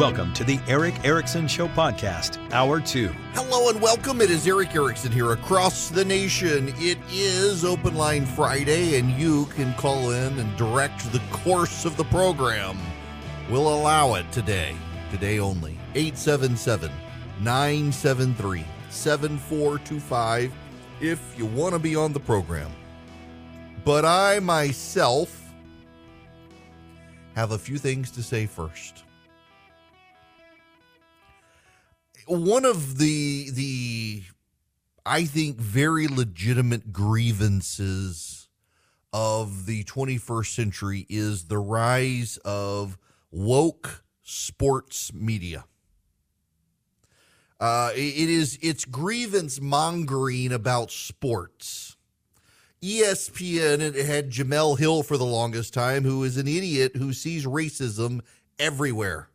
Welcome to the Erick Erickson Show podcast, Hour 2. Hello and welcome. It is Erick Erickson here across the nation. It is Open Line Friday, and you can call in and direct the course of the program. We'll allow it today, today only. 877 973 7425 if you want to be on the program. But I myself have a few things to say first. One of the the I think very legitimate grievances of the 21st century is the rise of woke sports media. Uh, it is it's grievance mongering about sports. ESPN it had Jemele Hill for the longest time, who is an idiot who sees racism everywhere.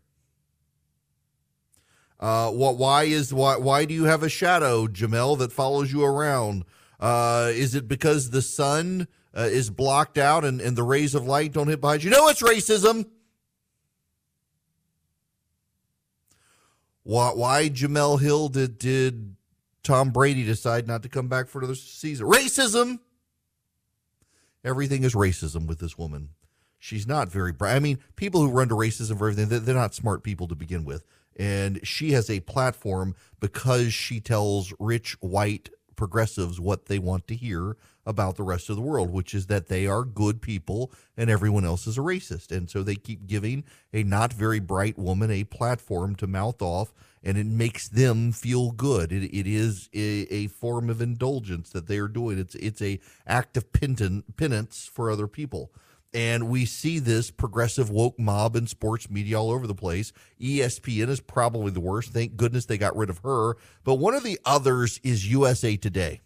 Uh, what? Why is why? Why do you have a shadow, Jemele, that follows you around? Uh, is it because the sun uh, is blocked out and, and the rays of light don't hit behind you? No, it's racism. Why? Why Jemele Hill did did Tom Brady decide not to come back for another season? Racism. Everything is racism with this woman. She's not very bright. I mean, people who run to racism for everything, they're not smart people to begin with and she has a platform because she tells rich white progressives what they want to hear about the rest of the world, which is that they are good people and everyone else is a racist. And so they keep giving a not very bright woman a platform to mouth off, and it makes them feel good. It, it is a, a form of indulgence that they are doing. It's it's a act of penance for other people. And we see this progressive woke mob in sports media all over the place. ESPN is probably the worst. Thank goodness they got rid of her. But one of the others is USA Today.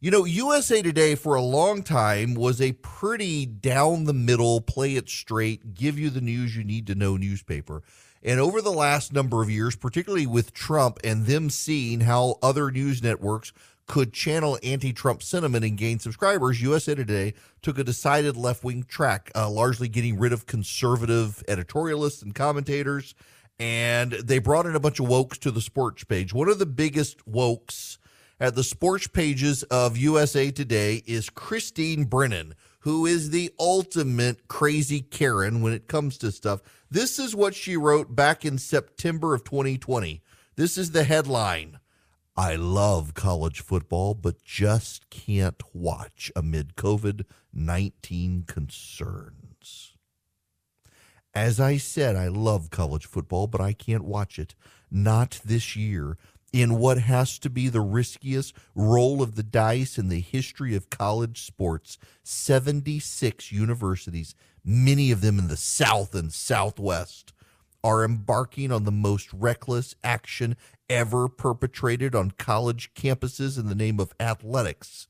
You know, USA Today for a long time was a pretty down the middle, play it straight, give you the news you need to know newspaper. And over the last number of years, particularly with Trump and them seeing how other news networks could channel anti Trump sentiment and gain subscribers, USA Today took a decided left wing track, uh, largely getting rid of conservative editorialists and commentators. And they brought in a bunch of wokes to the sports page. One of the biggest wokes at the sports pages of USA Today is Christine Brennan, who is the ultimate crazy Karen when it comes to stuff. This is what she wrote back in September of 2020. This is the headline I love college football, but just can't watch amid COVID 19 concerns. As I said, I love college football, but I can't watch it. Not this year. In what has to be the riskiest roll of the dice in the history of college sports, 76 universities, many of them in the South and Southwest, are embarking on the most reckless action ever perpetrated on college campuses in the name of athletics.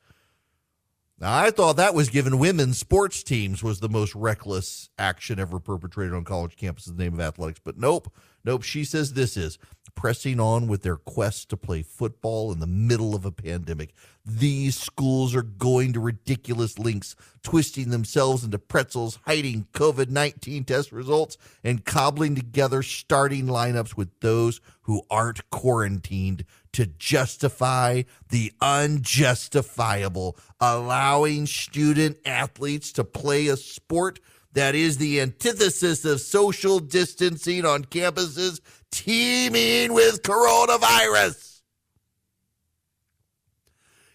Now, I thought that was given women's sports teams was the most reckless action ever perpetrated on college campuses in the name of athletics, but nope, nope. She says this is pressing on with their quest to play football in the middle of a pandemic. These schools are going to ridiculous lengths, twisting themselves into pretzels, hiding COVID 19 test results, and cobbling together starting lineups with those who aren't quarantined to justify the unjustifiable, allowing student athletes to play a sport that is the antithesis of social distancing on campuses teeming with coronavirus.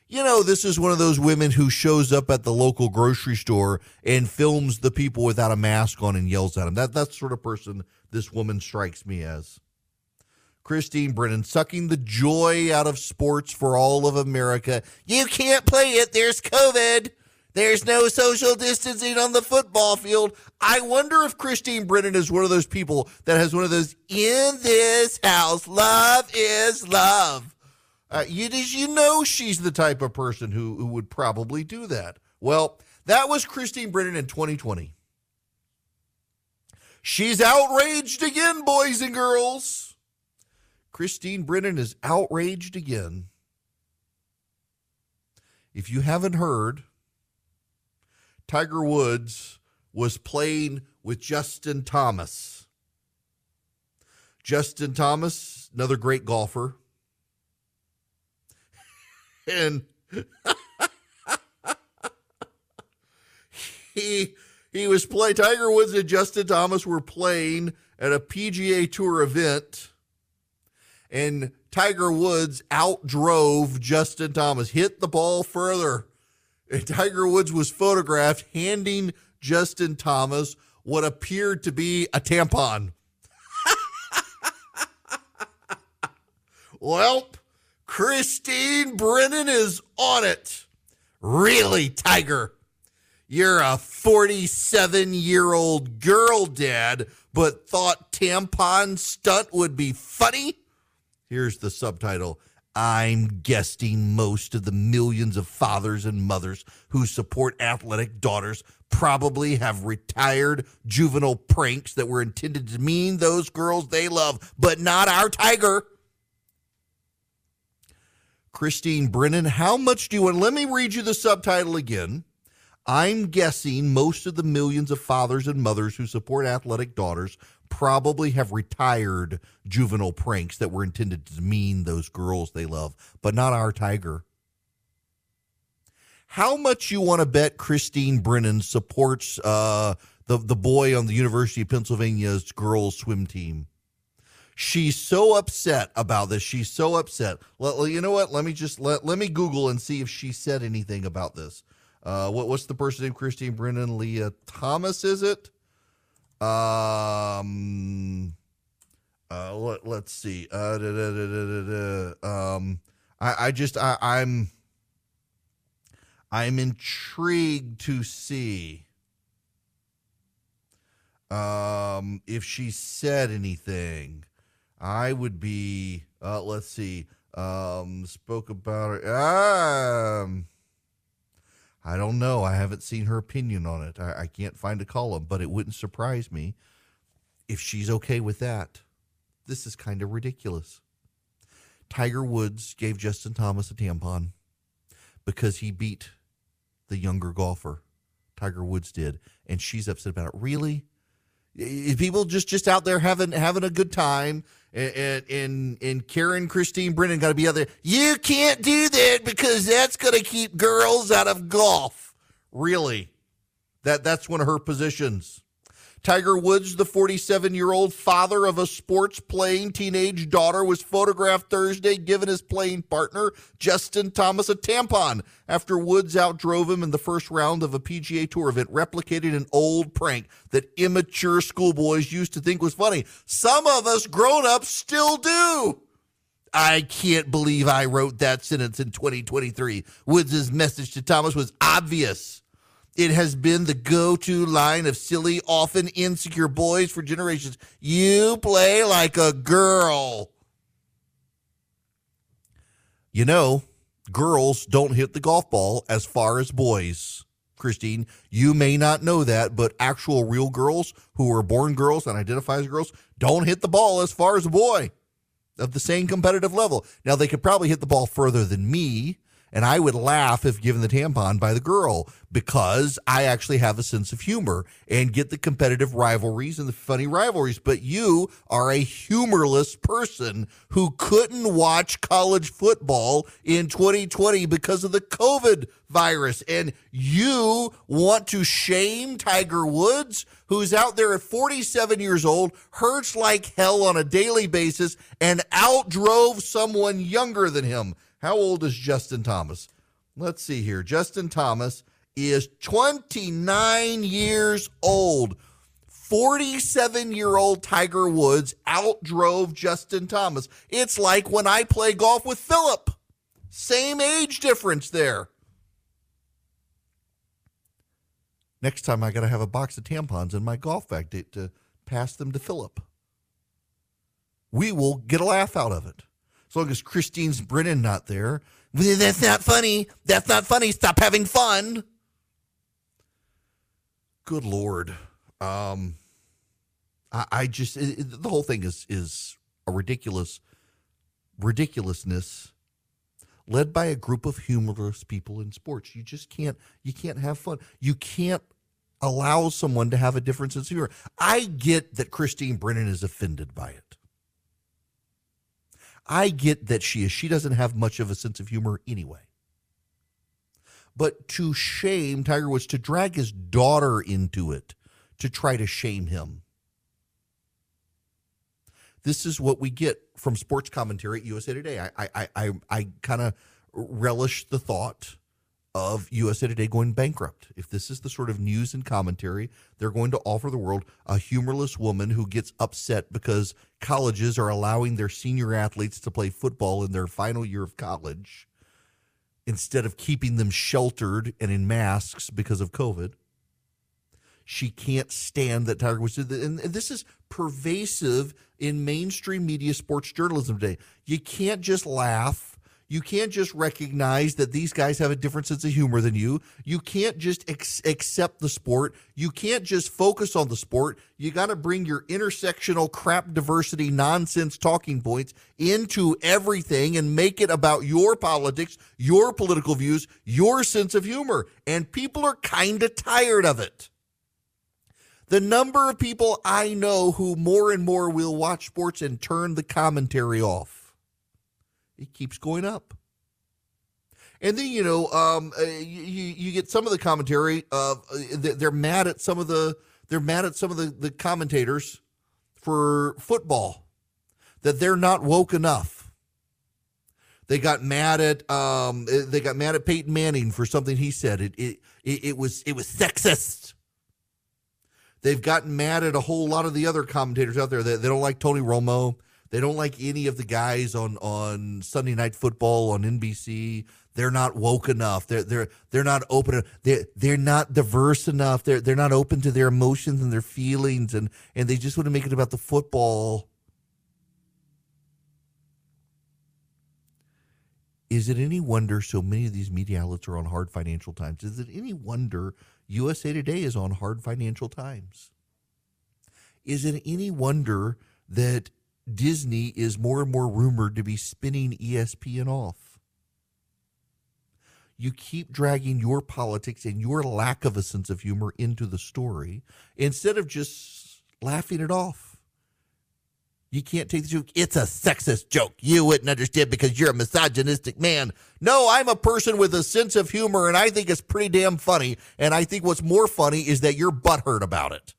You know, this is one of those women who shows up at the local grocery store and films the people without a mask on and yells at them. That, that's the sort of person this woman strikes me as. Christine Brennan sucking the joy out of sports for all of America. You can't play it. There's COVID. There's no social distancing on the football field. I wonder if Christine Brennan is one of those people that has one of those in this house, love is love. Uh, you, you know she's the type of person who, who would probably do that. Well, that was Christine Brennan in 2020. She's outraged again, boys and girls. Christine Brennan is outraged again. If you haven't heard, Tiger Woods was playing with Justin Thomas. Justin Thomas, another great golfer. And he he was playing Tiger Woods and Justin Thomas were playing at a PGA Tour event and Tiger Woods outdrove Justin Thomas, hit the ball further. Tiger Woods was photographed handing Justin Thomas what appeared to be a tampon. well, Christine Brennan is on it. Really, Tiger? You're a 47 year old girl dad, but thought tampon stunt would be funny? Here's the subtitle I'm guessing most of the millions of fathers and mothers who support athletic daughters probably have retired juvenile pranks that were intended to mean those girls they love, but not our tiger. Christine Brennan, how much do you want? Let me read you the subtitle again. I'm guessing most of the millions of fathers and mothers who support athletic daughters probably have retired juvenile pranks that were intended to demean those girls they love, but not our tiger. How much you want to bet Christine Brennan supports uh, the the boy on the University of Pennsylvania's girls swim team? She's so upset about this. She's so upset. Well, you know what? Let me just let let me Google and see if she said anything about this. Uh, what what's the person named Christine Brennan? Lia Thomas, is it? Um, uh, let, let's see. Uh, da, da, da, um, I, I just, I, I'm, I'm intrigued to see, um, if she said anything. I would be, uh, let's see, um, spoke about her. Um, I don't know. I haven't seen her opinion on it. I, I, can't find a column, but it wouldn't surprise me if she's okay with that. This is kind of ridiculous. Tiger Woods gave Justin Thomas a tampon because he beat the younger golfer. Tiger Woods did, and she's upset about it. Really? People just just out there having having a good time and and and Karen Christine Brennan got to be out there. You can't do that because that's going to keep girls out of golf. Really, that that's one of her positions. Tiger Woods, the 47 year old father of a sports playing teenage daughter, was photographed Thursday giving his playing partner, Justin Thomas, a tampon after Woods outdrove him in the first round of a PGA Tour event, replicating an old prank that immature schoolboys used to think was funny. Some of us grown ups still do. I can't believe I wrote that sentence in 2023. Woods' message to Thomas was obvious. It has been the go to line of silly, often insecure boys for generations. You play like a girl. You know, girls don't hit the golf ball as far as boys. Christine, you may not know that, but actual real girls who are born girls and identify as girls don't hit the ball as far as a boy of the same competitive level. Now, they could probably hit the ball further than me and I would laugh if given the tampon by the girl because I actually have a sense of humor and get the competitive rivalries and the funny rivalries. But you are a humorless person who couldn't watch college football in 2020 because of the COVID virus. And you want to shame Tiger Woods, who's out there at 47 years old, hurts like hell on a daily basis, and outdrove someone younger than him. How old is Justin Thomas? Let's see here. Justin Thomas is 29 years old. 47 year old Tiger Woods outdrove Justin Thomas. It's like when I play golf with Philip. Same age difference there. Next time I got to have a box of tampons in my golf bag to, to pass them to Philip. We will get a laugh out of it. As long as Christine's Brennan not there. That's not funny. That's not funny. Stop having fun. Good Lord. Um, I, I just it, it, the whole thing is is a ridiculous ridiculousness led by a group of humorless people in sports. You just can't you can't have fun. You can't allow someone to have a different sense of humor. I get that Christine Brennan is offended by it. I get that she is. She doesn't have much of a sense of humor anyway. But to shame Tiger Woods, to drag his daughter into it, to try to shame him. This is what we get from sports commentary at USA Today. I I I, I kind of relish the thought of USA Today going bankrupt. If this is the sort of news and commentary they're going to offer the world, a humorless woman who gets upset because colleges are allowing their senior athletes to play football in their final year of college instead of keeping them sheltered and in masks because of COVID. She can't stand that Tiger Woods did. and this is pervasive in mainstream media sports journalism today. You can't just laugh you can't just recognize that these guys have a different sense of humor than you. You can't just ex- accept the sport. You can't just focus on the sport. You got to bring your intersectional crap diversity nonsense talking points into everything and make it about your politics, your political views, your sense of humor. And people are kind of tired of it. The number of people I know who more and more will watch sports and turn the commentary off it keeps going up. And then you know, um, uh, you you get some of the commentary. Uh, they're mad at some of the they're mad at some of the, the commentators for football that they're not woke enough. They got mad at um, they got mad at Peyton Manning for something he said. It it it, was it was sexist. They've gotten mad at a whole lot of the other commentators out there. They, they don't like Tony Romo. They don't like any of the guys on on Sunday Night Football on NBC. They're not woke enough. They're they're they're not open. They're they're not diverse enough. They're they're not open to their emotions and their feelings, and and they just want to make it about the football. Is it any wonder so many of these media outlets are on hard financial times? Is it any wonder USA Today is on hard financial times? Is it any wonder that Disney is more and more rumored to be spinning ESPN off. You keep dragging your politics and your lack of a sense of humor into the story instead of just laughing it off. You can't take the joke. It's a sexist joke. You wouldn't understand because you're a misogynistic man. No, I'm a person with a sense of humor and I think it's pretty damn funny. And I think what's more funny is that you're butthurt about it.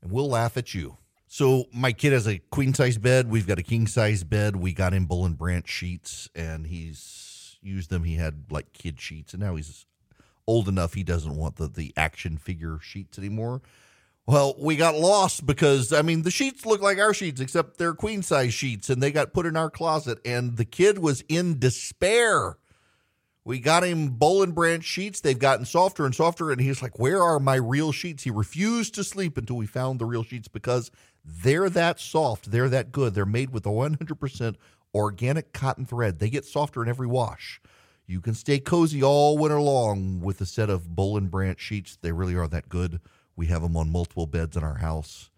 And we'll laugh at you. So my kid has a queen size bed. We've got a king size bed. We got him Boll and Branch sheets, and he's used them. He had like kid sheets, and now he's old enough he doesn't want the the action figure sheets anymore. Well, we got lost because I mean the sheets look like our sheets, except they're queen size sheets, and they got put in our closet. And the kid was in despair we got him Boll and Branch sheets. They've gotten softer and softer. And he's like, Where are my real sheets? He refused to sleep until we found the real sheets because they're that soft. They're that good. They're made with a 100% organic cotton thread. They get softer in every wash. You can stay cozy all winter long with a set of Boll and Branch sheets. They really are that good. We have them on multiple beds in our house.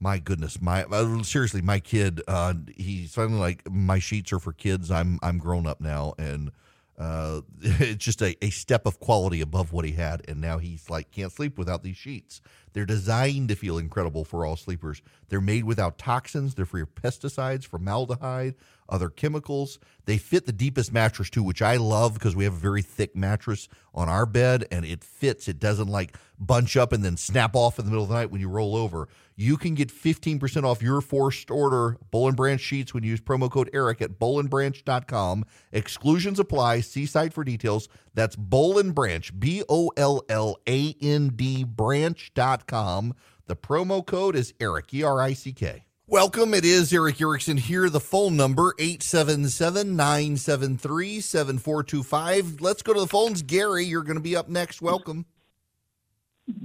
My goodness, my uh, seriously, my kid, uh, he's finally like, my sheets are for kids. I'm I'm grown up now, and uh, it's just a, a step of quality above what he had. And now he's like, can't sleep without these sheets. They're designed to feel incredible for all sleepers. They're made without toxins, they're free of pesticides, formaldehyde, other chemicals. They fit the deepest mattress too, which I love because we have a very thick mattress on our bed and it fits. It doesn't like bunch up and then snap off in the middle of the night when you roll over. You can get 15% off your first order Boll and Branch sheets when you use promo code Erick at bollandbranch.com. Exclusions apply. See site for details. That's Boll and Branch, B O L L A N D branch.com. The promo code is Erick, E R I C K. Welcome. It is Erick Erickson here. The phone number 877-973-7425. Let's go to the phones. Gary, you're going to be up next. Welcome.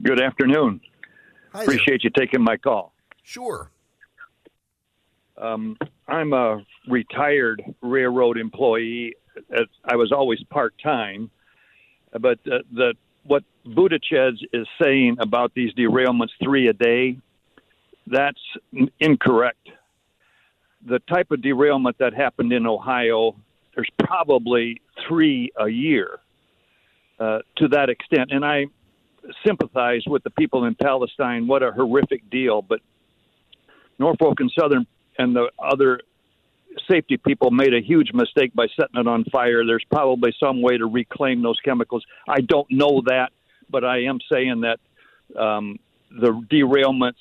Good afternoon. Hi Appreciate there. you taking my call. Sure. Um, I'm a retired railroad employee. I was always part time, but uh, the what Buttigieg is saying about these derailments three a day that's incorrect. The type of derailment that happened in Ohio, there's probably three a year uh, to that extent. And I sympathize with the people in Palestine. What a horrific deal. But Norfolk and Southern and the other safety people made a huge mistake by setting it on fire. There's probably some way to reclaim those chemicals. I don't know that, but I am saying that um, the derailments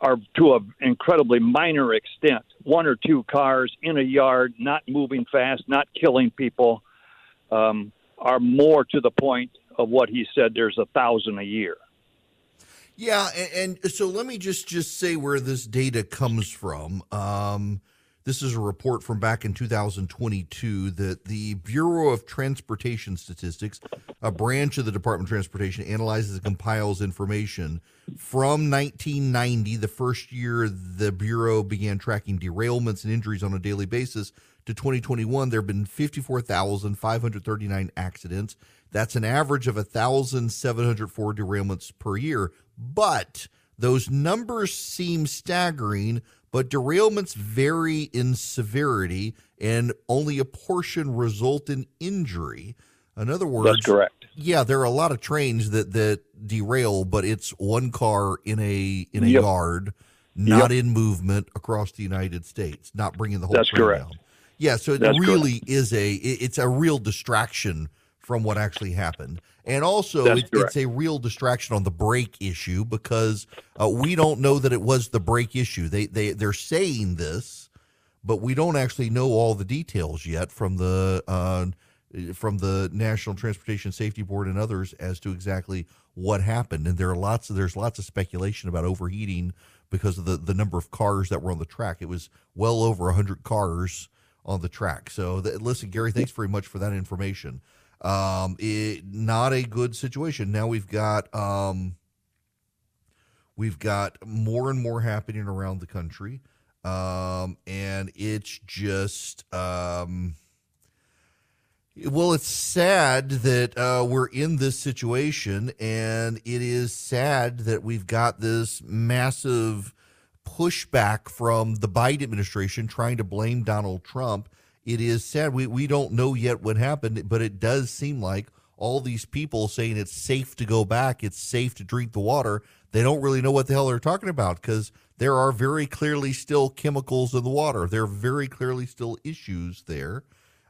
are to an incredibly minor extent. One or two cars in a yard, not moving fast, not killing people, um, are more to the point of what he said. There's a thousand a year. Yeah, and, and, so let me just just say where this data comes from. Um, this is a report from back in 2022 that the Bureau of Transportation Statistics, a branch of the Department of Transportation, analyzes and compiles information from 1990, the first year the Bureau began tracking derailments and injuries on a daily basis, to 2021. There have been 54,539 accidents. That's an average of 1,704 derailments per year. But those numbers seem staggering, but derailments vary in severity and only a portion result in injury. In other words, that's correct. Yeah, there are a lot of trains that that derail, but it's one car in a in a yep. yard, not yep. in movement across the United States, not bringing the whole that's train correct. down. Yeah, so it that's really correct. is a it's a real distraction from what actually happened. And also, it, it's a real distraction on the brake issue because uh, we don't know that it was the brake issue. They they they're saying this, but we don't actually know all the details yet from the uh, from the National Transportation Safety Board and others as to exactly what happened. And there are lots of there's lots of speculation about overheating because of the the number of cars that were on the track. It was well over hundred cars on the track. So the, listen, Gary, thanks very much for that information. Um, it, not a good situation. Now we've got um, we've got more and more happening around the country, um, and it's just um, well, it's sad that uh, we're in this situation, and it is sad that we've got this massive pushback from the Biden administration trying to blame Donald Trump it is sad. We, we don't know yet what happened, but it does seem like all these people saying it's safe to go back, it's safe to drink the water, they don't really know what the hell they're talking about because there are very clearly still chemicals in the water. There are very clearly still issues there.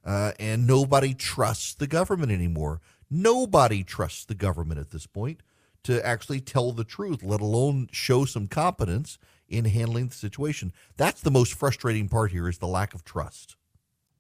Uh, and nobody trusts the government anymore. Nobody trusts the government at this point to actually tell the truth, let alone show some competence in handling the situation. That's the most frustrating part here is the lack of trust.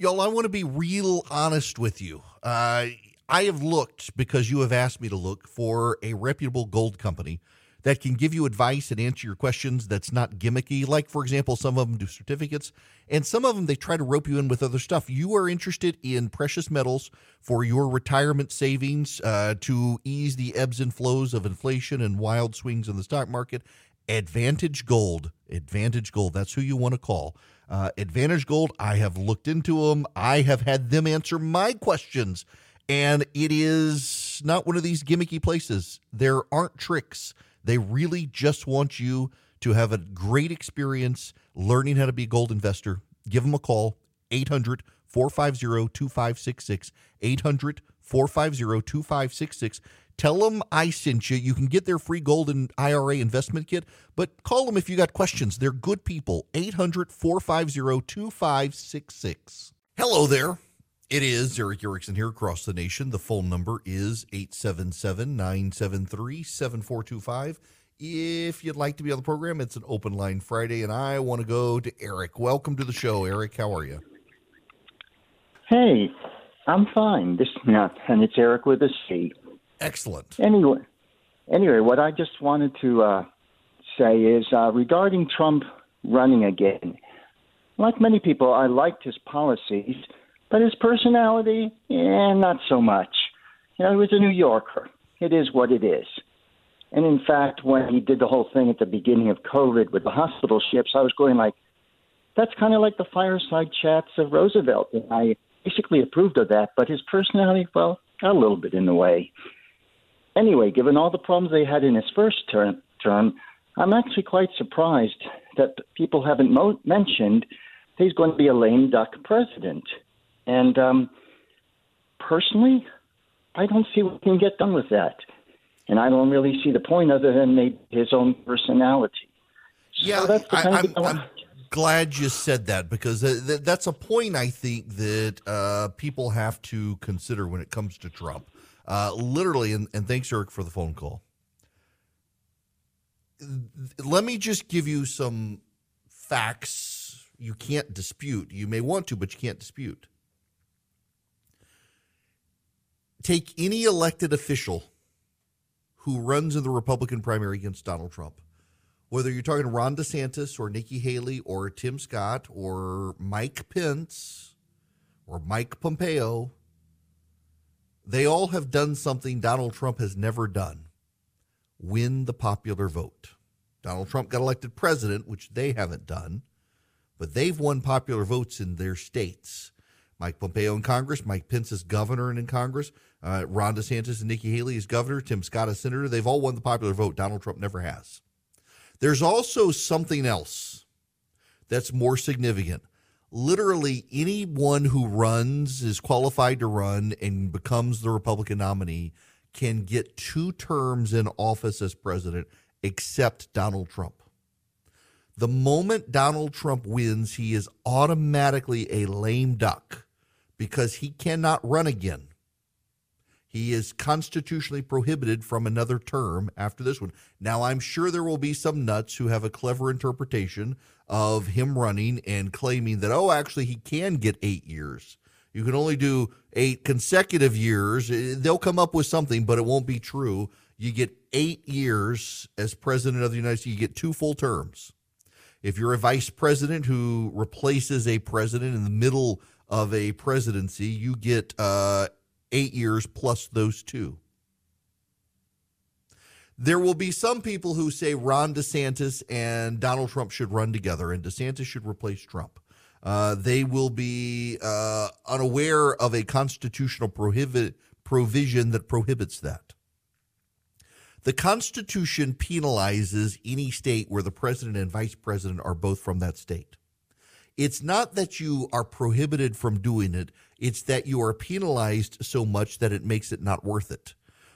Y'all, I want to be real honest with you. Uh, I have looked because you have asked me to look for a reputable gold company that can give you advice and answer your questions that's not gimmicky. Like, for example, some of them do certificates, and some of them they try to rope you in with other stuff. You are interested in precious metals for your retirement savings uh, to ease the ebbs and flows of inflation and wild swings in the stock market. Advantage Gold. Advantage Gold. That's who you want to call. Uh, Advantage Gold, I have looked into them. I have had them answer my questions. And it is not one of these gimmicky places. There aren't tricks. They really just want you to have a great experience learning how to be a gold investor. Give them a call, 800 450 2566. 800 450 2566. Tell them I sent you. You can get their free golden IRA investment kit, but call them if you got questions. They're good people. 800 450 2566. Hello there. It is Erick Erickson here across the nation. The phone number is 877 973 7425. If you'd like to be on the program, it's an open line Friday, and I want to go to Eric. Welcome to the show, Eric. How are you? Hey, I'm fine. This is not, and it's Eric with a C. Excellent. Anyway, anyway, what I just wanted to uh, say is uh, regarding Trump running again. Like many people, I liked his policies, but his personality, yeah, not so much. You know, he was a New Yorker. It is what it is. And in fact, when he did the whole thing at the beginning of COVID with the hospital ships, I was going like, that's kind of like the fireside chats of Roosevelt. And I basically approved of that, but his personality, well, got a little bit in the way anyway, given all the problems they had in his first term, term I'm actually quite surprised that people haven't mo- mentioned he's going to be a lame duck president. And um, personally, I don't see what can get done with that. And I don't really see the point other than maybe his own personality. Yeah, so I, I'm, I'm, glad you said that because th- th- that's a point I think that uh, people have to consider when it comes to Trump. Uh, literally, and, and thanks, Eric, for the phone call. Let me just give you some facts you can't dispute. You may want to, but you can't dispute. Take any elected official who runs in the Republican primary against Donald Trump whether you're talking Ron DeSantis or Nikki Haley or Tim Scott or Mike Pence or Mike Pompeo, they all have done something Donald Trump has never done win the popular vote. Donald Trump got elected president, which they haven't done, but they've won popular votes in their states. Mike Pompeo in Congress, Mike Pence is governor and in Congress, uh, Ron DeSantis and Nikki Haley is governor, Tim Scott is senator. They've all won the popular vote. Donald Trump never has. There's also something else that's more significant. Literally, anyone who runs, is qualified to run, and becomes the Republican nominee can get two terms in office as president, except Donald Trump. The moment Donald Trump wins, he is automatically a lame duck because he cannot run again. He is constitutionally prohibited from another term after this one. Now, I'm sure there will be some nuts who have a clever interpretation of him running and claiming that, oh, actually, he can get eight years. You can only do eight consecutive years. They'll come up with something, but it won't be true. You get eight years as president of the United States, you get two full terms. If you're a vice president who replaces a president in the middle of a presidency, you get uh, eight years plus those two. There will be some people who say Ron DeSantis and Donald Trump should run together and DeSantis should replace Trump. Uh, they will be uh, unaware of a constitutional prohibit, provision that prohibits that. The Constitution penalizes any state where the president and vice president are both from that state. It's not that you are prohibited from doing it, it's that you are penalized so much that it makes it not worth it.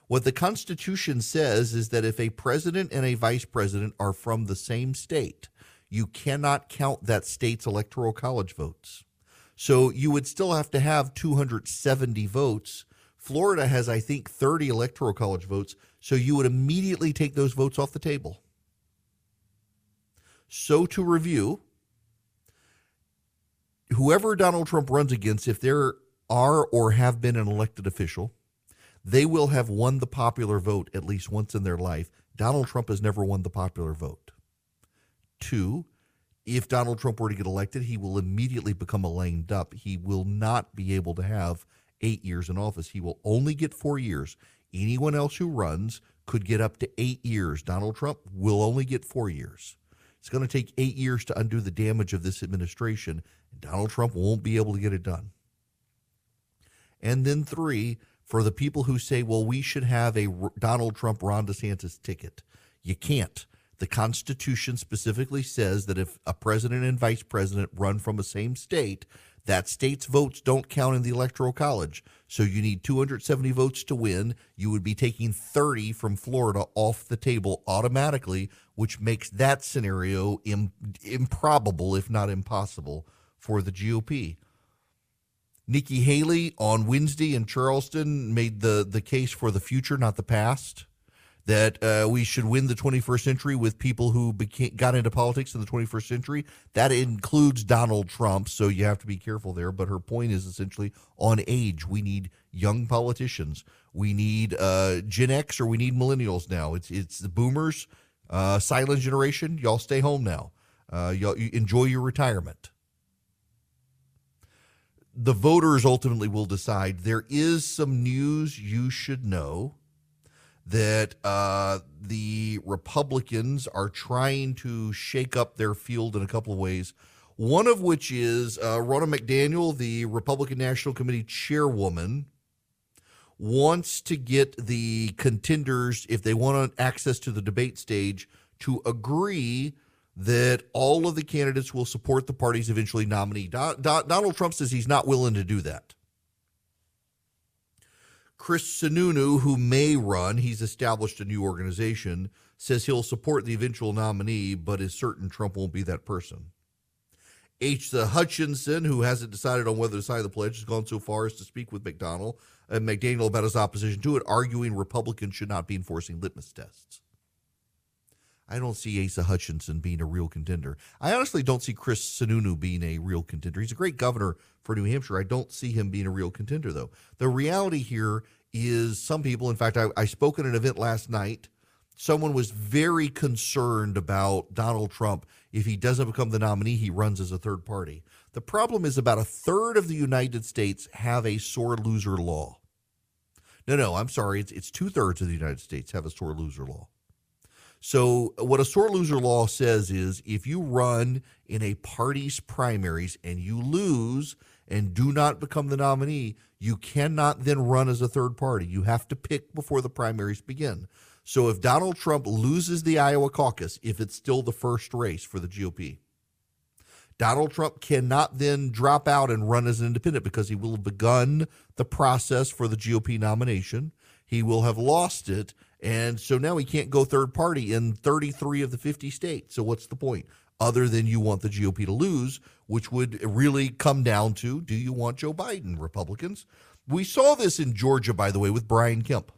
What the Constitution says is that if a president and a vice president are from the same state, you cannot count that state's electoral college votes. So you would still have to have 270 votes. Florida has, I think, 30 electoral college votes. So you would immediately take those votes off the table. So to review, whoever Donald Trump runs against, if there are or have been an elected official, they will have won the popular vote at least once in their life. Donald Trump has never won the popular vote. Two, if Donald Trump were to get elected, he will immediately become a lame duck. He will not be able to have eight years in office. He will only get four years. Anyone else who runs could get up to eight years. Donald Trump will only get four years. It's going to take eight years to undo the damage of this administration, Donald Trump won't be able to get it done. And then three, for the people who say, well, we should have a Donald Trump, Ron DeSantis ticket. You can't. The Constitution specifically says that if a president and vice president run from the same state, that state's votes don't count in the electoral college. So you need 270 votes to win. You would be taking 30 from Florida off the table automatically, which makes that scenario Im- improbable, if not impossible, for the GOP. Nikki Haley on Wednesday in Charleston made the, the case for the future, not the past, that uh, we should win the 21st century with people who became, got into politics in the 21st century. That includes Donald Trump, so you have to be careful there. But her point is essentially on age. We need young politicians. We need uh, Gen X or we need millennials now. It's it's the boomers, uh, silent generation. Y'all stay home now. Uh, y'all enjoy your retirement the voters ultimately will decide. There is some news you should know that uh, the Republicans are trying to shake up their field in a couple of ways. One of which is uh, Ronna McDaniel, the Republican National Committee chairwoman, wants to get the contenders, if they want access to the debate stage, to agree that all of the candidates will support the party's eventually nominee. Donald Trump says he's not willing to do that. Chris Sununu, who may run, he's established a new organization, says he'll support the eventual nominee, but is certain Trump won't be that person. Asa Hutchinson, who hasn't decided on whether to sign the pledge, has gone so far as to speak with McDonald and McDaniel about his opposition to it, arguing Republicans should not be enforcing litmus tests. I don't see Asa Hutchinson being a real contender. I honestly don't see Chris Sununu being a real contender. He's a great governor for New Hampshire. I don't see him being a real contender, though. The reality here is some people, in fact, I, I spoke at an event last night. Someone was very concerned about Donald Trump. If he doesn't become the nominee, he runs as a third party. The problem is about a third of the United States have a sore loser law. No, no, I'm sorry. It's, it's two thirds of the United States have a sore loser law. So, what a sore loser law says is if you run in a party's primaries and you lose and do not become the nominee, you cannot then run as a third party. You have to pick before the primaries begin. So, if Donald Trump loses the Iowa caucus, if it's still the first race for the GOP, Donald Trump cannot then drop out and run as an independent because he will have begun the process for the GOP nomination. He will have lost it and so now he can't go third party in 33 of the 50 states. So what's the point? Other than you want the GOP to lose, which would really come down to do you want Joe Biden, Republicans? We saw this in Georgia, by the way, with Brian Kemp.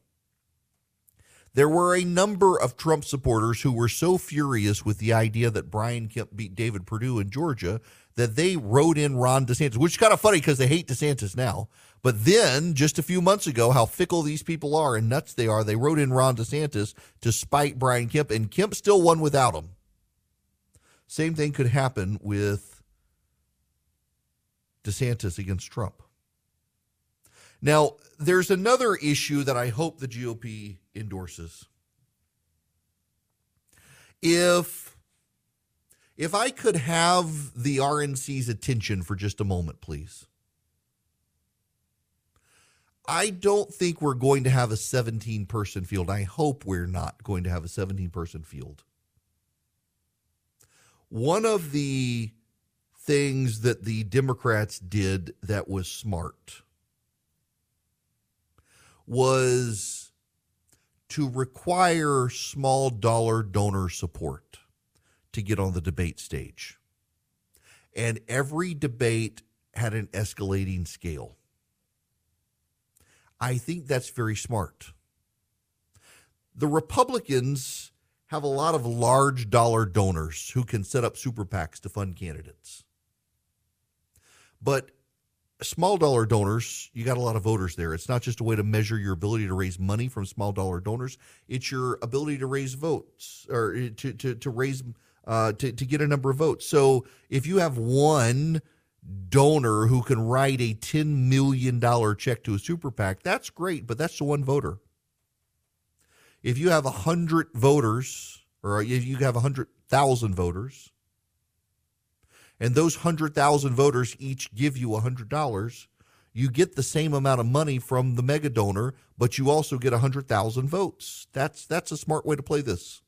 There were a number of Trump supporters who were so furious with the idea that Brian Kemp beat David Perdue in Georgia that they wrote in Ron DeSantis, which is kind of funny because they hate DeSantis now. But then, just a few months ago, how fickle these people are and nuts they are, they wrote in Ron DeSantis to spite Brian Kemp, and Kemp still won without him. Same thing could happen with DeSantis against Trump. Now, there's another issue that I hope the GOP endorses. If if I could have the RNC's attention for just a moment, please. I don't think we're going to have a 17 person field. I hope we're not going to have a 17 person field. One of the things that the Democrats did that was smart was to require small dollar donor support to get on the debate stage. And every debate had an escalating scale. I think that's very smart. The Republicans have a lot of large dollar donors who can set up super PACs to fund candidates. But small dollar donors, you got a lot of voters there. It's not just a way to measure your ability to raise money from small dollar donors, it's your ability to raise votes or to, to, to raise, uh, to, to get a number of votes. So if you have one donor who can write a $10 million check to a super PAC, that's great, but that's the one voter. If you have 100 voters, or if you have 100,000 voters, and those 100,000 voters each give you $100, you get the same amount of money from the mega donor, but you also get 100,000 votes. That's that's a smart way to play this.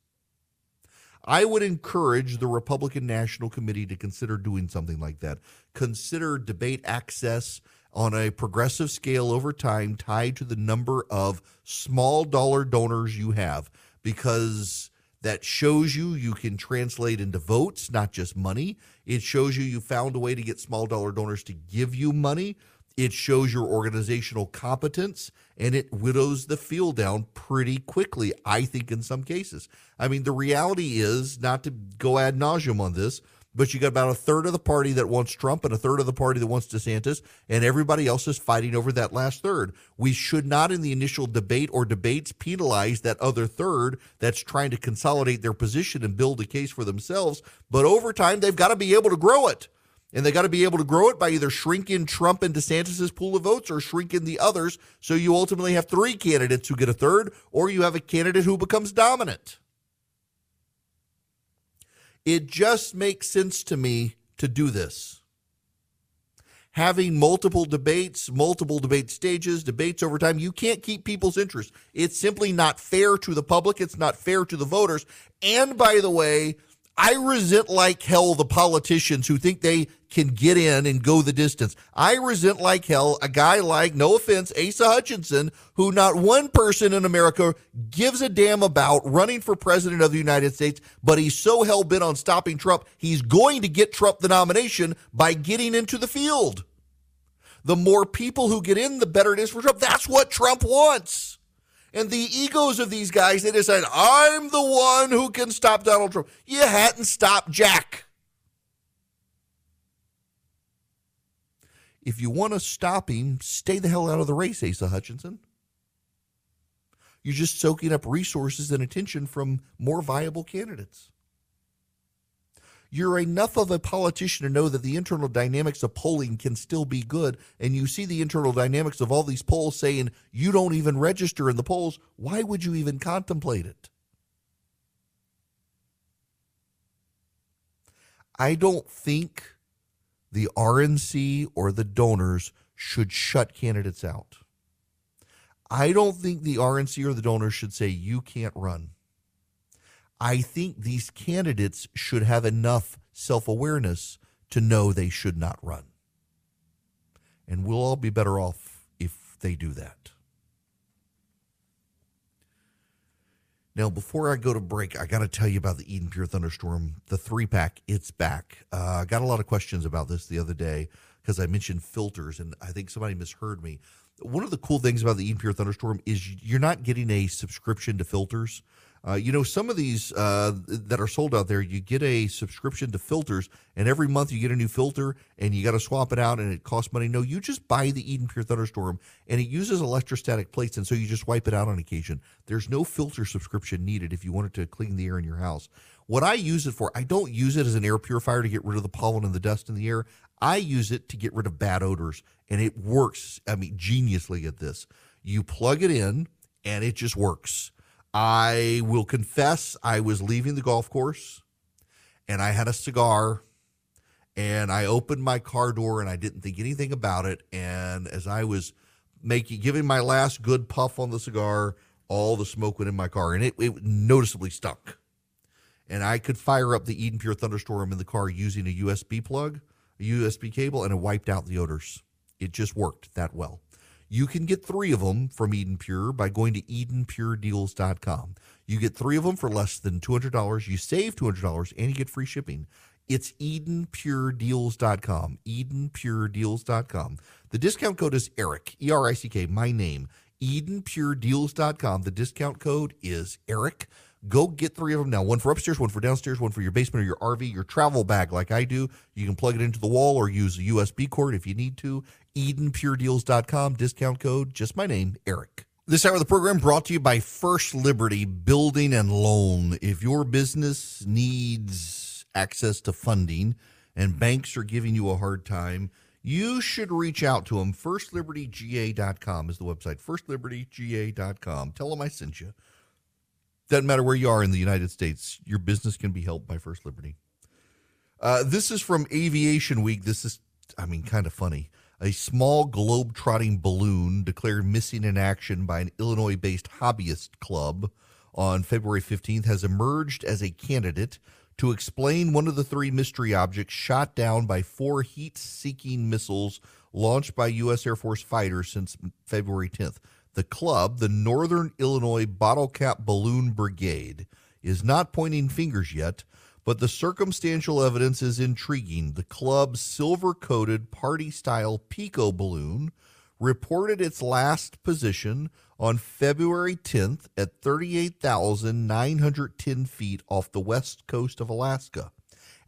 I would encourage the Republican National Committee to consider doing something like that. Consider debate access on a progressive scale over time tied to the number of small dollar donors you have because that shows you you can translate into votes, not just money. It shows you you found a way to get small dollar donors to give you money it shows your organizational competence and it widows the field down pretty quickly, I think, in some cases. I mean, the reality is not to go ad nauseum on this, but you got about a third of the party that wants Trump and a third of the party that wants DeSantis, and everybody else is fighting over that last third. We should not, in the initial debate or debates, penalize that other third that's trying to consolidate their position and build a case for themselves. But over time, they've got to be able to grow it. And they got to be able to grow it by either shrinking Trump and DeSantis' pool of votes or shrinking the others. So you ultimately have three candidates who get a third, or you have a candidate who becomes dominant. It just makes sense to me to do this. Having multiple debates, multiple debate stages, debates over time, you can't keep people's interest. It's simply not fair to the public. It's not fair to the voters. And by the way, I resent like hell the politicians who think they can get in and go the distance. I resent like hell a guy like, no offense, Asa Hutchinson, who not one person in America gives a damn about running for president of the United States, but he's so hell bent on stopping Trump, he's going to get Trump the nomination by getting into the field. The more people who get in, the better it is for Trump. That's what Trump wants and the egos of these guys, they decide, I'm the one who can stop Donald Trump. You hadn't stopped Jack. If you want to stop him, stay the hell out of the race, Asa Hutchinson. You're just soaking up resources and attention from more viable candidates. You're enough of a politician to know that the internal dynamics of polling can still be good. And you see the internal dynamics of all these polls saying you don't even register in the polls. Why would you even contemplate it? I don't think the RNC or the donors should shut candidates out. I don't think the RNC or the donors should say you can't run. I think these candidates should have enough self awareness to know they should not run. And we'll all be better off if they do that. Now, before I go to break, I got to tell you about the Eden Pure Thunderstorm, the three pack. It's back. Uh, I got a lot of questions about this the other day because I mentioned filters, and I think somebody misheard me. One of the cool things about the Eden Pure Thunderstorm is you're not getting a subscription to filters. Uh, you know, some of these uh, that are sold out there, you get a subscription to filters, and every month you get a new filter, and you got to swap it out, and it costs money. No, you just buy the Eden Pure Thunderstorm, and it uses electrostatic plates, and so you just wipe it out on occasion. There's no filter subscription needed if you wanted to clean the air in your house. What I use it for, I don't use it as an air purifier to get rid of the pollen and the dust in the air. I use it to get rid of bad odors, and it works. I mean, geniusly at this. You plug it in, and it just works I will confess I was leaving the golf course and I had a cigar and I opened my car door and I didn't think anything about it. And as I was making giving my last good puff on the cigar, all the smoke went in my car and it, it noticeably stunk. And I could fire up the Eden Pure Thunderstorm in the car using a USB plug, a USB cable, and it wiped out the odors. It just worked that well. You can get three of them from Eden Pure by going to EdenPureDeals.com. You get three of them for less than $200. You save $200 and you get free shipping. It's EdenPureDeals.com. EdenPureDeals.com. The discount code is ERICK, E R I C K, my name. EdenPureDeals.com. The discount code is ERICK. Go get three of them now. One for upstairs, one for downstairs, one for your basement or your RV, your travel bag, like I do. You can plug it into the wall or use a USB cord if you need to. EdenPureDeals.com, discount code, just my name, Erick. This hour of the program brought to you by First Liberty Building and Loan. If your business needs access to funding and banks are giving you a hard time, you should reach out to them. FirstLibertyGA.com is the website. FirstLibertyGA.com. Tell them I sent you. Doesn't matter where you are in the United States, your business can be helped by First Liberty. Uh, this is from Aviation Week. This is, I mean, kind of funny. A small globe trotting balloon declared missing in action by an Illinois based hobbyist club on February 15th has emerged as a candidate to explain one of the three mystery objects shot down by four heat seeking missiles launched by U.S. Air Force fighters since February 10th. The club, the Northern Illinois Bottle Cap Balloon Brigade, is not pointing fingers yet, but the circumstantial evidence is intriguing. The club's silver coated party style Pico balloon reported its last position on February 10th at 38,910 feet off the west coast of Alaska.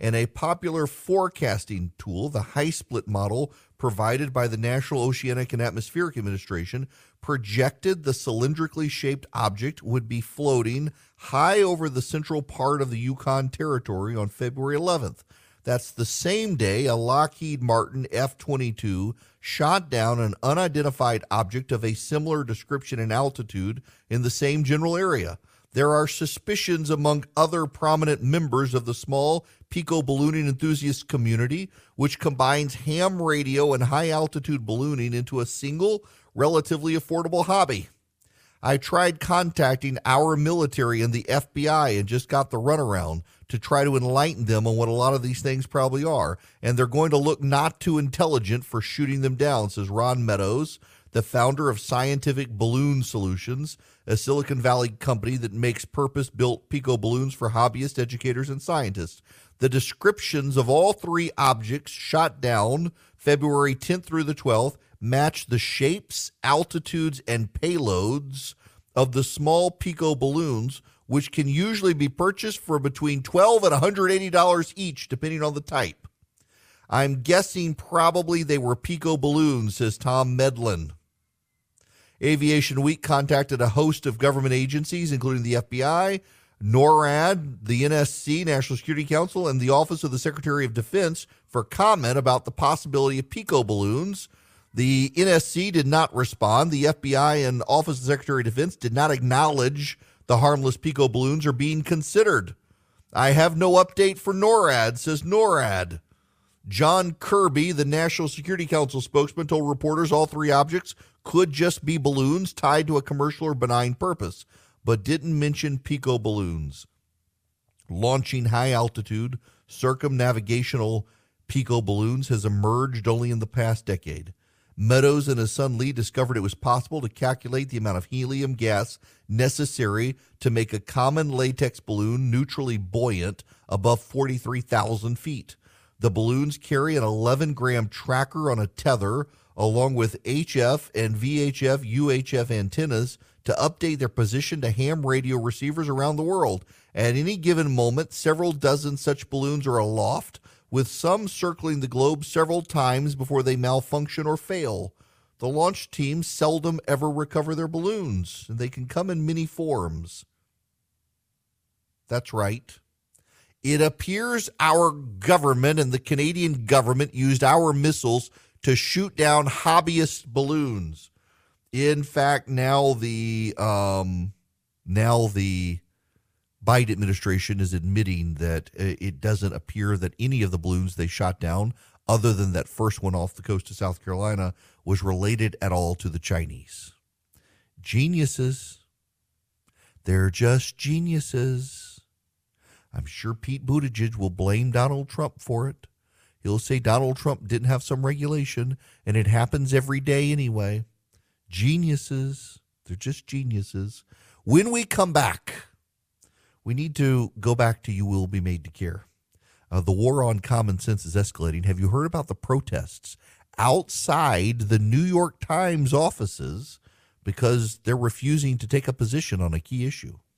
And a popular forecasting tool, the HYSPLIT model provided by the National Oceanic and Atmospheric Administration, projected the cylindrically shaped object would be floating high over the central part of the Yukon Territory on February 11th. That's the same day a Lockheed Martin F 22 shot down an unidentified object of a similar description and altitude in the same general area. There are suspicions among other prominent members of the small Pico ballooning enthusiast community, which combines ham radio and high altitude ballooning into a single, relatively affordable hobby. I tried contacting our military and the FBI and just got the runaround to try to enlighten them on what a lot of these things probably are. And they're going to look not too intelligent for shooting them down, says Ron Meadows, the founder of Scientific Balloon Solutions, a Silicon Valley company that makes purpose built Pico balloons for hobbyists, educators, and scientists. The descriptions of all three objects shot down February 10th through the 12th match the shapes, altitudes, and payloads of the small Pico balloons, which can usually be purchased for between 12 and $180 each, depending on the type. I'm guessing probably they were Pico balloons, says Tom Medlin. Aviation Week contacted a host of government agencies, including the FBI, NORAD, the NSC, National Security Council, and the Office of the Secretary of Defense for comment about the possibility of Pico balloons the NSC did not respond. The FBI and Office of the Secretary of Defense did not acknowledge the harmless Pico balloons are being considered. I have no update for NORAD, says NORAD. John Kirby, the National Security Council spokesman, told reporters all three objects could just be balloons tied to a commercial or benign purpose, but didn't mention Pico balloons. Launching high altitude circumnavigational Pico balloons has emerged only in the past decade. Meadows and his son Lee discovered it was possible to calculate the amount of helium gas necessary to make a common latex balloon neutrally buoyant above 43,000 feet. The balloons carry an 11 gram tracker on a tether, along with HF and VHF UHF antennas to update their position to ham radio receivers around the world. At any given moment, several dozen such balloons are aloft with some circling the globe several times before they malfunction or fail. The launch teams seldom ever recover their balloons, and they can come in many forms. That's right. It appears our government and the Canadian government used our missiles to shoot down hobbyist balloons. In fact, now the um, now the Biden administration is admitting that uh, it doesn't appear that any of the balloons they shot down, other than that first one off the coast of South Carolina, was related at all to the Chinese. Geniuses. They're just geniuses. I'm sure Pete Buttigieg will blame Donald Trump for it. He'll say Donald Trump didn't have some regulation, and it happens every day anyway. Geniuses. They're just geniuses. When we come back, we need to go back to You Will Be Made to Care. Uh, the war on common sense is escalating. Have you heard about the protests outside the New York Times offices because they're refusing to take a position on a key issue?